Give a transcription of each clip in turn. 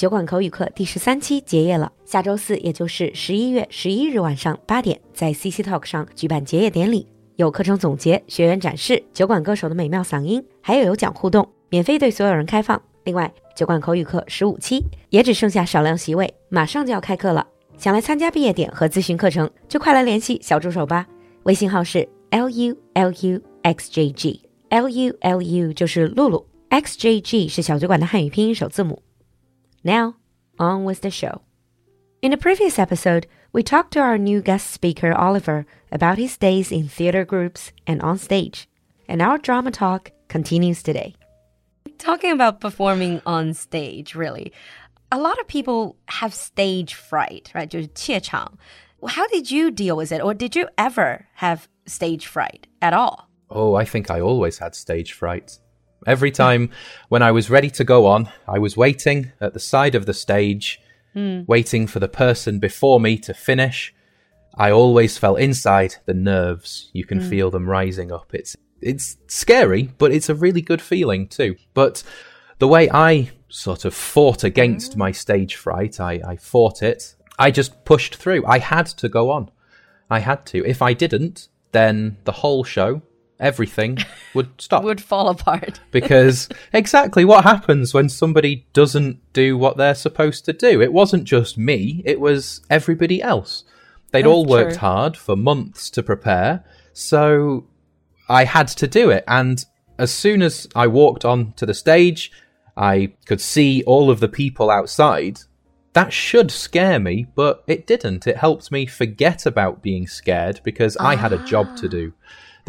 酒馆口语课第十三期结业了。下周四，也就是十一月十一日晚上八点，在 CC Talk 上举办结业典礼，有课程总结、学员展示酒馆歌手的美妙嗓音，还有有奖互动，免费对所有人开放。另外，酒馆口语课十五期也只剩下少量席位，马上就要开课了。想来参加毕业典和咨询课程，就快来联系小助手吧。微信号是 l u l u x j g，l u l u 就是露露，x j g 是小酒馆的汉语拼音首字母。Now, on with the show. In the previous episode, we talked to our new guest speaker, Oliver, about his days in theater groups and on stage. And our drama talk continues today. Talking about performing on stage, really, a lot of people have stage fright, right? 就是怯场. How did you deal with it? Or did you ever have stage fright at all? Oh, I think I always had stage fright. Every time when I was ready to go on, I was waiting at the side of the stage, mm. waiting for the person before me to finish. I always felt inside the nerves. You can mm. feel them rising up. It's it's scary, but it's a really good feeling too. But the way I sort of fought against my stage fright, I, I fought it. I just pushed through. I had to go on. I had to. If I didn't, then the whole show everything would stop. would fall apart. because exactly what happens when somebody doesn't do what they're supposed to do. It wasn't just me, it was everybody else. They'd all worked true. hard for months to prepare, so I had to do it. And as soon as I walked on to the stage, I could see all of the people outside. That should scare me, but it didn't. It helped me forget about being scared because I had a job to ah. do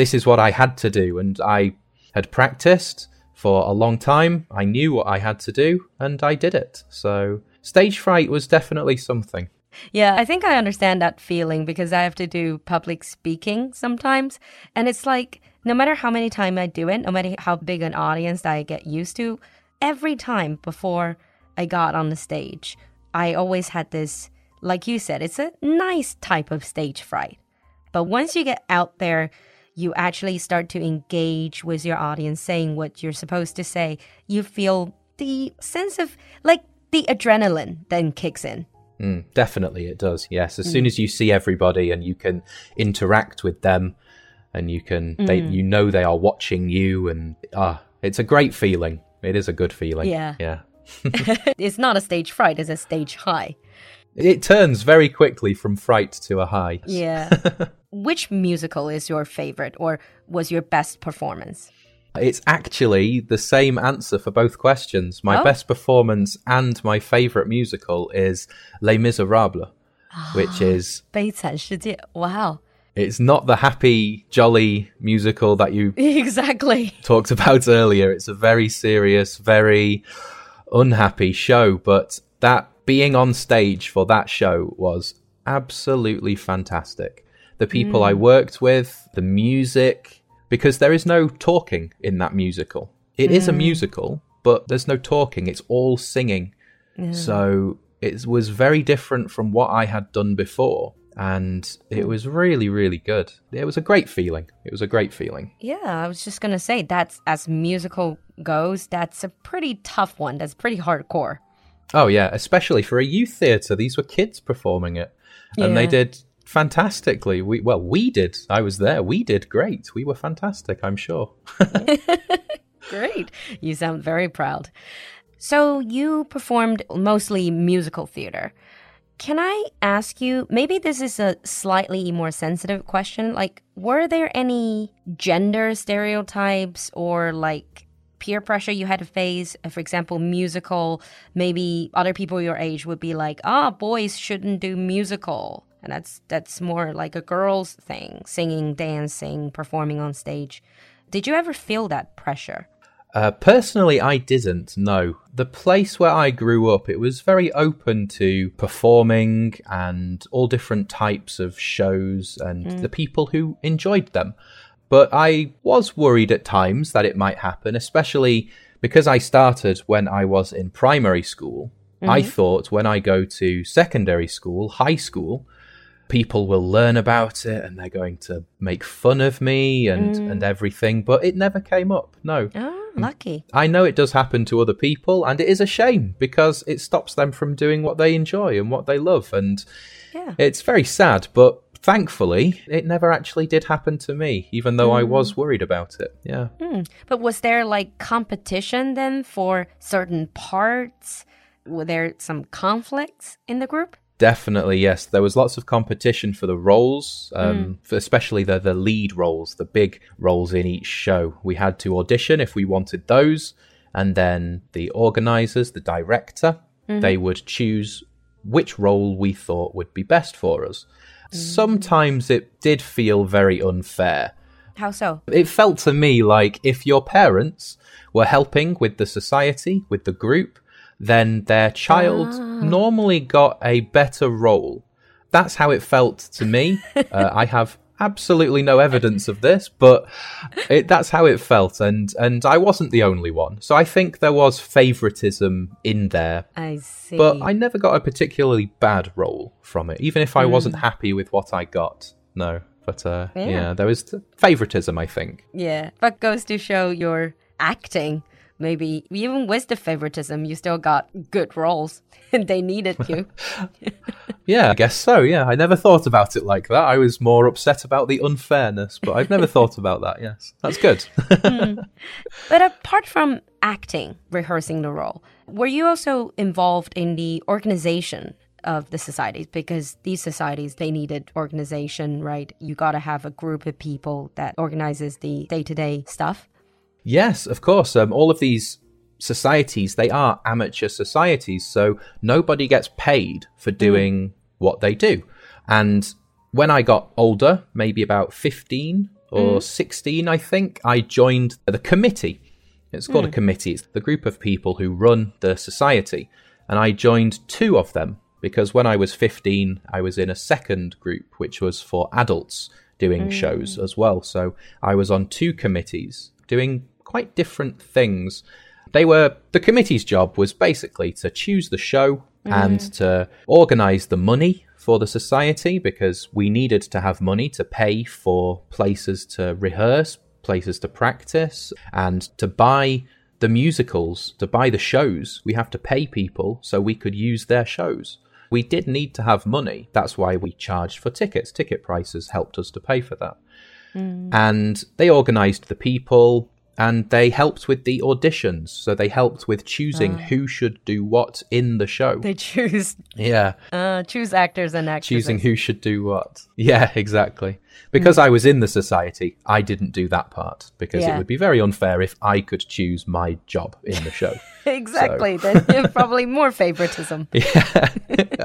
this is what I had to do. And I had practiced for a long time. I knew what I had to do and I did it. So stage fright was definitely something. Yeah, I think I understand that feeling because I have to do public speaking sometimes. And it's like, no matter how many times I do it, no matter how big an audience I get used to, every time before I got on the stage, I always had this, like you said, it's a nice type of stage fright. But once you get out there, you actually start to engage with your audience, saying what you're supposed to say, you feel the sense of like the adrenaline then kicks in. Mm, definitely, it does. Yes, as mm. soon as you see everybody and you can interact with them, and you can, mm. they, you know, they are watching you, and ah, it's a great feeling. It is a good feeling. Yeah, yeah. it's not a stage fright; it's a stage high. It turns very quickly from fright to a high. Yeah. Which musical is your favorite or was your best performance? It's actually the same answer for both questions. My oh? best performance and my favorite musical is Les Miserables, which is 悲惨世界. Wow. It's not the happy, jolly musical that you exactly talked about earlier. It's a very serious, very unhappy show, but that being on stage for that show was absolutely fantastic the people mm. I worked with, the music, because there is no talking in that musical. It mm. is a mm. musical, but there's no talking, it's all singing. Yeah. So it was very different from what I had done before. And it was really, really good. It was a great feeling. It was a great feeling. Yeah, I was just going to say that's as musical goes, that's a pretty tough one. That's pretty hardcore. Oh, yeah, especially for a youth theatre. These were kids performing it. And yeah. they did fantastically. We well, we did. I was there. We did great. We were fantastic. I'm sure. great. You sound very proud. So you performed mostly musical theater. Can I ask you, maybe this is a slightly more sensitive question. Like, were there any gender stereotypes or like peer pressure you had to face? For example, musical, maybe other people your age would be like, ah, oh, boys shouldn't do musical and that's that's more like a girls thing singing dancing performing on stage. Did you ever feel that pressure? Uh, personally i didn't no. The place where i grew up it was very open to performing and all different types of shows and mm. the people who enjoyed them. But i was worried at times that it might happen especially because i started when i was in primary school. Mm-hmm. I thought when I go to secondary school, high school, people will learn about it and they're going to make fun of me and, mm. and everything, but it never came up. No. Oh. lucky. I know it does happen to other people, and it is a shame because it stops them from doing what they enjoy and what they love. And Yeah. it's very sad, but thankfully, it never actually did happen to me, even though I Mm. was worried about it. Yeah. But was there like competition then for certain parts? Were there some conflicts in the group? Definitely, yes. There was lots of competition for the roles, um, hmm. for especially the the lead roles, the big roles in each show. We had to audition if we wanted those, and then the organisers, the director, mm-hmm. they would choose which role we thought would be best for us. Mm. Sometimes it did feel very unfair. How so? It felt to me like if your parents were helping with the society, with the group, then their child normally got a better role. That's how it felt to me. uh, I have absolutely no evidence of this, but it, that's how it felt, and and I wasn't the only one. So I think there was favoritism in there, I see. but I never got a particularly bad role from it, even if I wasn't happy with what I got. No, but uh, Yeah. yeah. there was favoritism. I think. yeah, but goes to show your acting. Maybe even with the favoritism, you still got good roles, and they needed you. Yeah, I guess so. Yeah, I never thought about it like that. I was more upset about the unfairness, but I've never thought about that. Yes, that's good. Hmm. But apart from acting, rehearsing the role, were you also involved in the organization of the societies? Because these societies, they needed organization, right? You got to have a group of people that organizes the day to day stuff. Yes, of course. Um, all of these societies, they are amateur societies, so nobody gets paid for mm-hmm. doing what they do. And when I got older, maybe about 15 or mm-hmm. 16, I think, I joined the committee. It's called a mm. committee. It's the group of people who run the society. And I joined two of them because when I was 15, I was in a second group, which was for adults doing mm. shows as well. So I was on two committees doing quite different things. They were, the committee's job was basically to choose the show and mm. to organize the money for the society because we needed to have money to pay for places to rehearse, places to practice, and to buy the musicals, to buy the shows. We have to pay people so we could use their shows. We did need to have money. That's why we charged for tickets. Ticket prices helped us to pay for that. Mm. And they organized the people and they helped with the auditions. So they helped with choosing who should do what in the show. They choose yeah uh, choose actors and actresses. choosing who should do what. Yeah, exactly. Because mm. I was in the society, I didn't do that part because Yeah. it would be very unfair if I could choose my job in the show. exactly. Then probably more favoritism. yeah,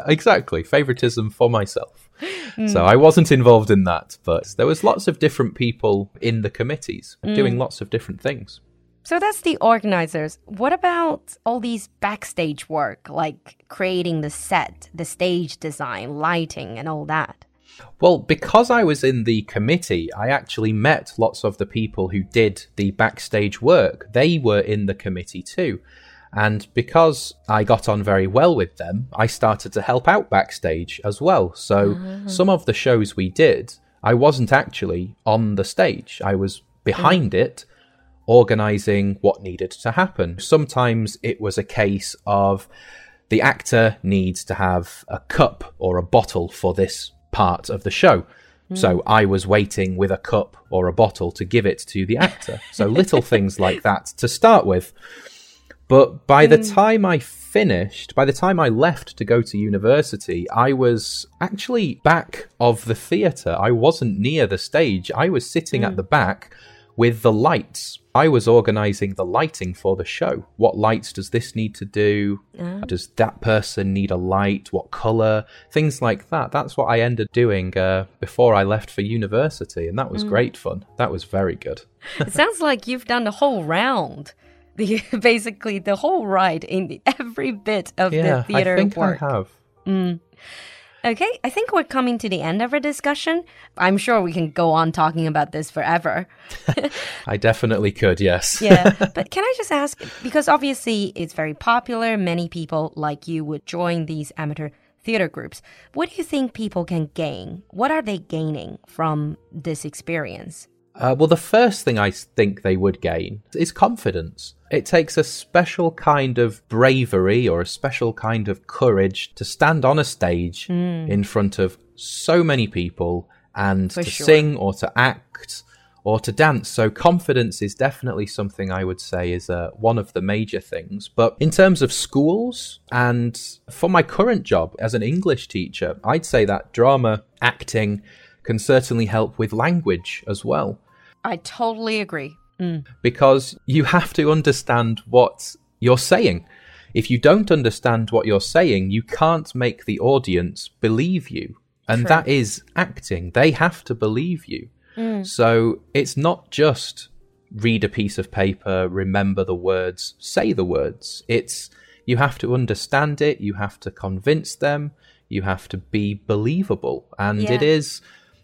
exactly. Favoritism for myself. Mm. So I wasn't involved in that, but there was lots of different people in the committees mm. doing lots of different things. So that's the organizers. What about all these backstage work, like creating the set, the stage design, lighting, and all that? Well, because I was in the committee, I actually met lots of the people who did the backstage work. They were in the committee too. And because I got on very well with them, I started to help out backstage as well. So ah. some of the shows we did, I wasn't actually on the stage, I was behind mm. it organizing what needed to happen. Sometimes it was a case of the actor needs to have a cup or a bottle for this part of the show. So hmm. I was waiting with a cup or a bottle to give it to the actor. So little things like that to start with. But by the hmm. time I finished, by the time I left to go to university, I was actually back of the theatre. I wasn't near the stage. I was sitting at hmm. the back with the lights. I was organising the lighting for the show. What lights does this need to do? Ah. Does that person need a light? What colour? Things like that. That's what I ended doing uh, before I left for university, and that was mm. great fun. That was very good. it sounds like you've done the whole round. The, basically, the whole ride in the, every bit of Yeah, the theater I think work. I have. Mm. Okay, I think we're coming to the end of our discussion. I'm sure we can go on talking about this forever. I definitely could, yes. Yeah, but can I just ask because obviously it's very popular, many people like you would join these amateur theater groups. What do you think people can gain? What are they gaining from this experience? Uh, well, the first thing I think they would gain is confidence. It takes a special kind of bravery or a special kind of courage to stand on a stage mm. in front of so many people and For to sure. sing or to act or to dance. So confidence is definitely something I would say is uh, one of the major things. But in terms of schools and for my current job as an English teacher, I'd say that drama, acting can certainly help with language as well. I totally agree. Mm. Because you have to understand what you're saying. If you don't understand what you're saying, you can't make the audience believe you. And True. that is acting. They have to believe you. Mm. So it's not just read a piece of paper, remember the words, say the words. It's you have to understand it, you have to convince them, you have to be believable. And yeah. it is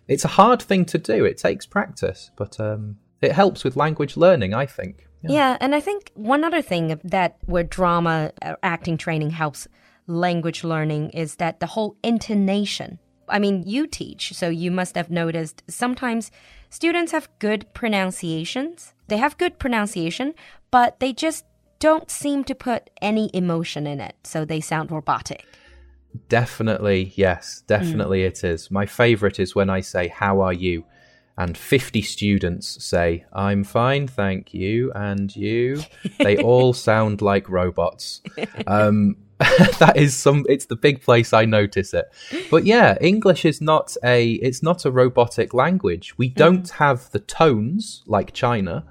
it's a hard thing to do. It takes practice, but um, it helps with language learning, I think. Yeah. yeah, and I think one other thing that where drama uh, acting training helps language learning is that the whole intonation. I mean, you teach, so you must have noticed sometimes students have good pronunciations. They have good pronunciation, but they just don't seem to put any emotion in it, so they sound robotic. Definitely, yes, definitely mm. it is. My favorite is when I say, How are you? And 50 students say, I'm fine, thank you. And you? They all sound like robots. Um, that is some it's the big place i notice it but yeah english is not a it's not a robotic language we mm. don't mm. have the tones like china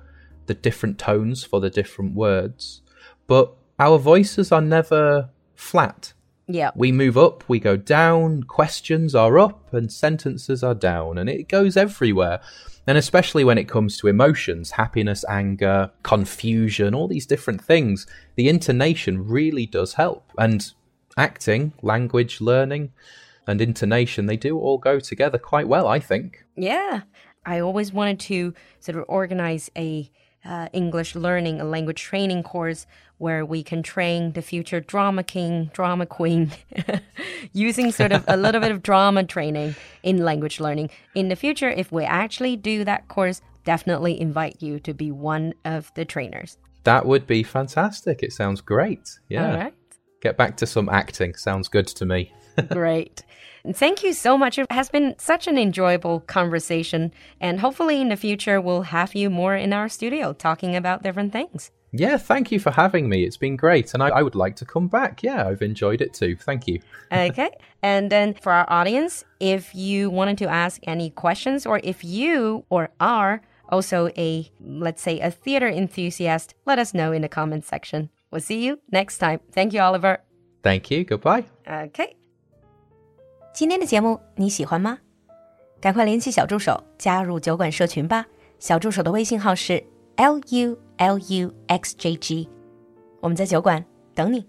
the different tones for the different words but our voices are never flat yeah. We move up, we go down, questions are up, and sentences are down, and it goes everywhere. And especially when it comes to emotions, happiness, anger, confusion, all these different things, the intonation really does help. And acting, language learning, and intonation, they do all go together quite well, I think. Yeah. I always wanted to sort of organize a uh, English learning, a language training course where we can train the future drama king, drama queen, using sort of a little bit of drama training in language learning. In the future, if we actually do that course, definitely invite you to be one of the trainers. That would be fantastic. It sounds great. Yeah. All right. Get back to some acting. Sounds good to me. great. Thank you so much. It has been such an enjoyable conversation. And hopefully in the future, we'll have you more in our studio talking about different things. Yeah, thank you for having me. It's been great. And I, I, would like to come back. Yeah, I've enjoyed it too. Thank you. okay. And then for our audience, if you wanted to ask any questions or if you or are also a, let's say, a theater enthusiast, let us know in the comments section. We'll see you next time. Thank you, Oliver. Thank you. Goodbye. Okay. 今天的节目你喜欢吗？赶快联系小助手加入酒馆社群吧。小助手的微信号是 l u l u x j g，我们在酒馆等你。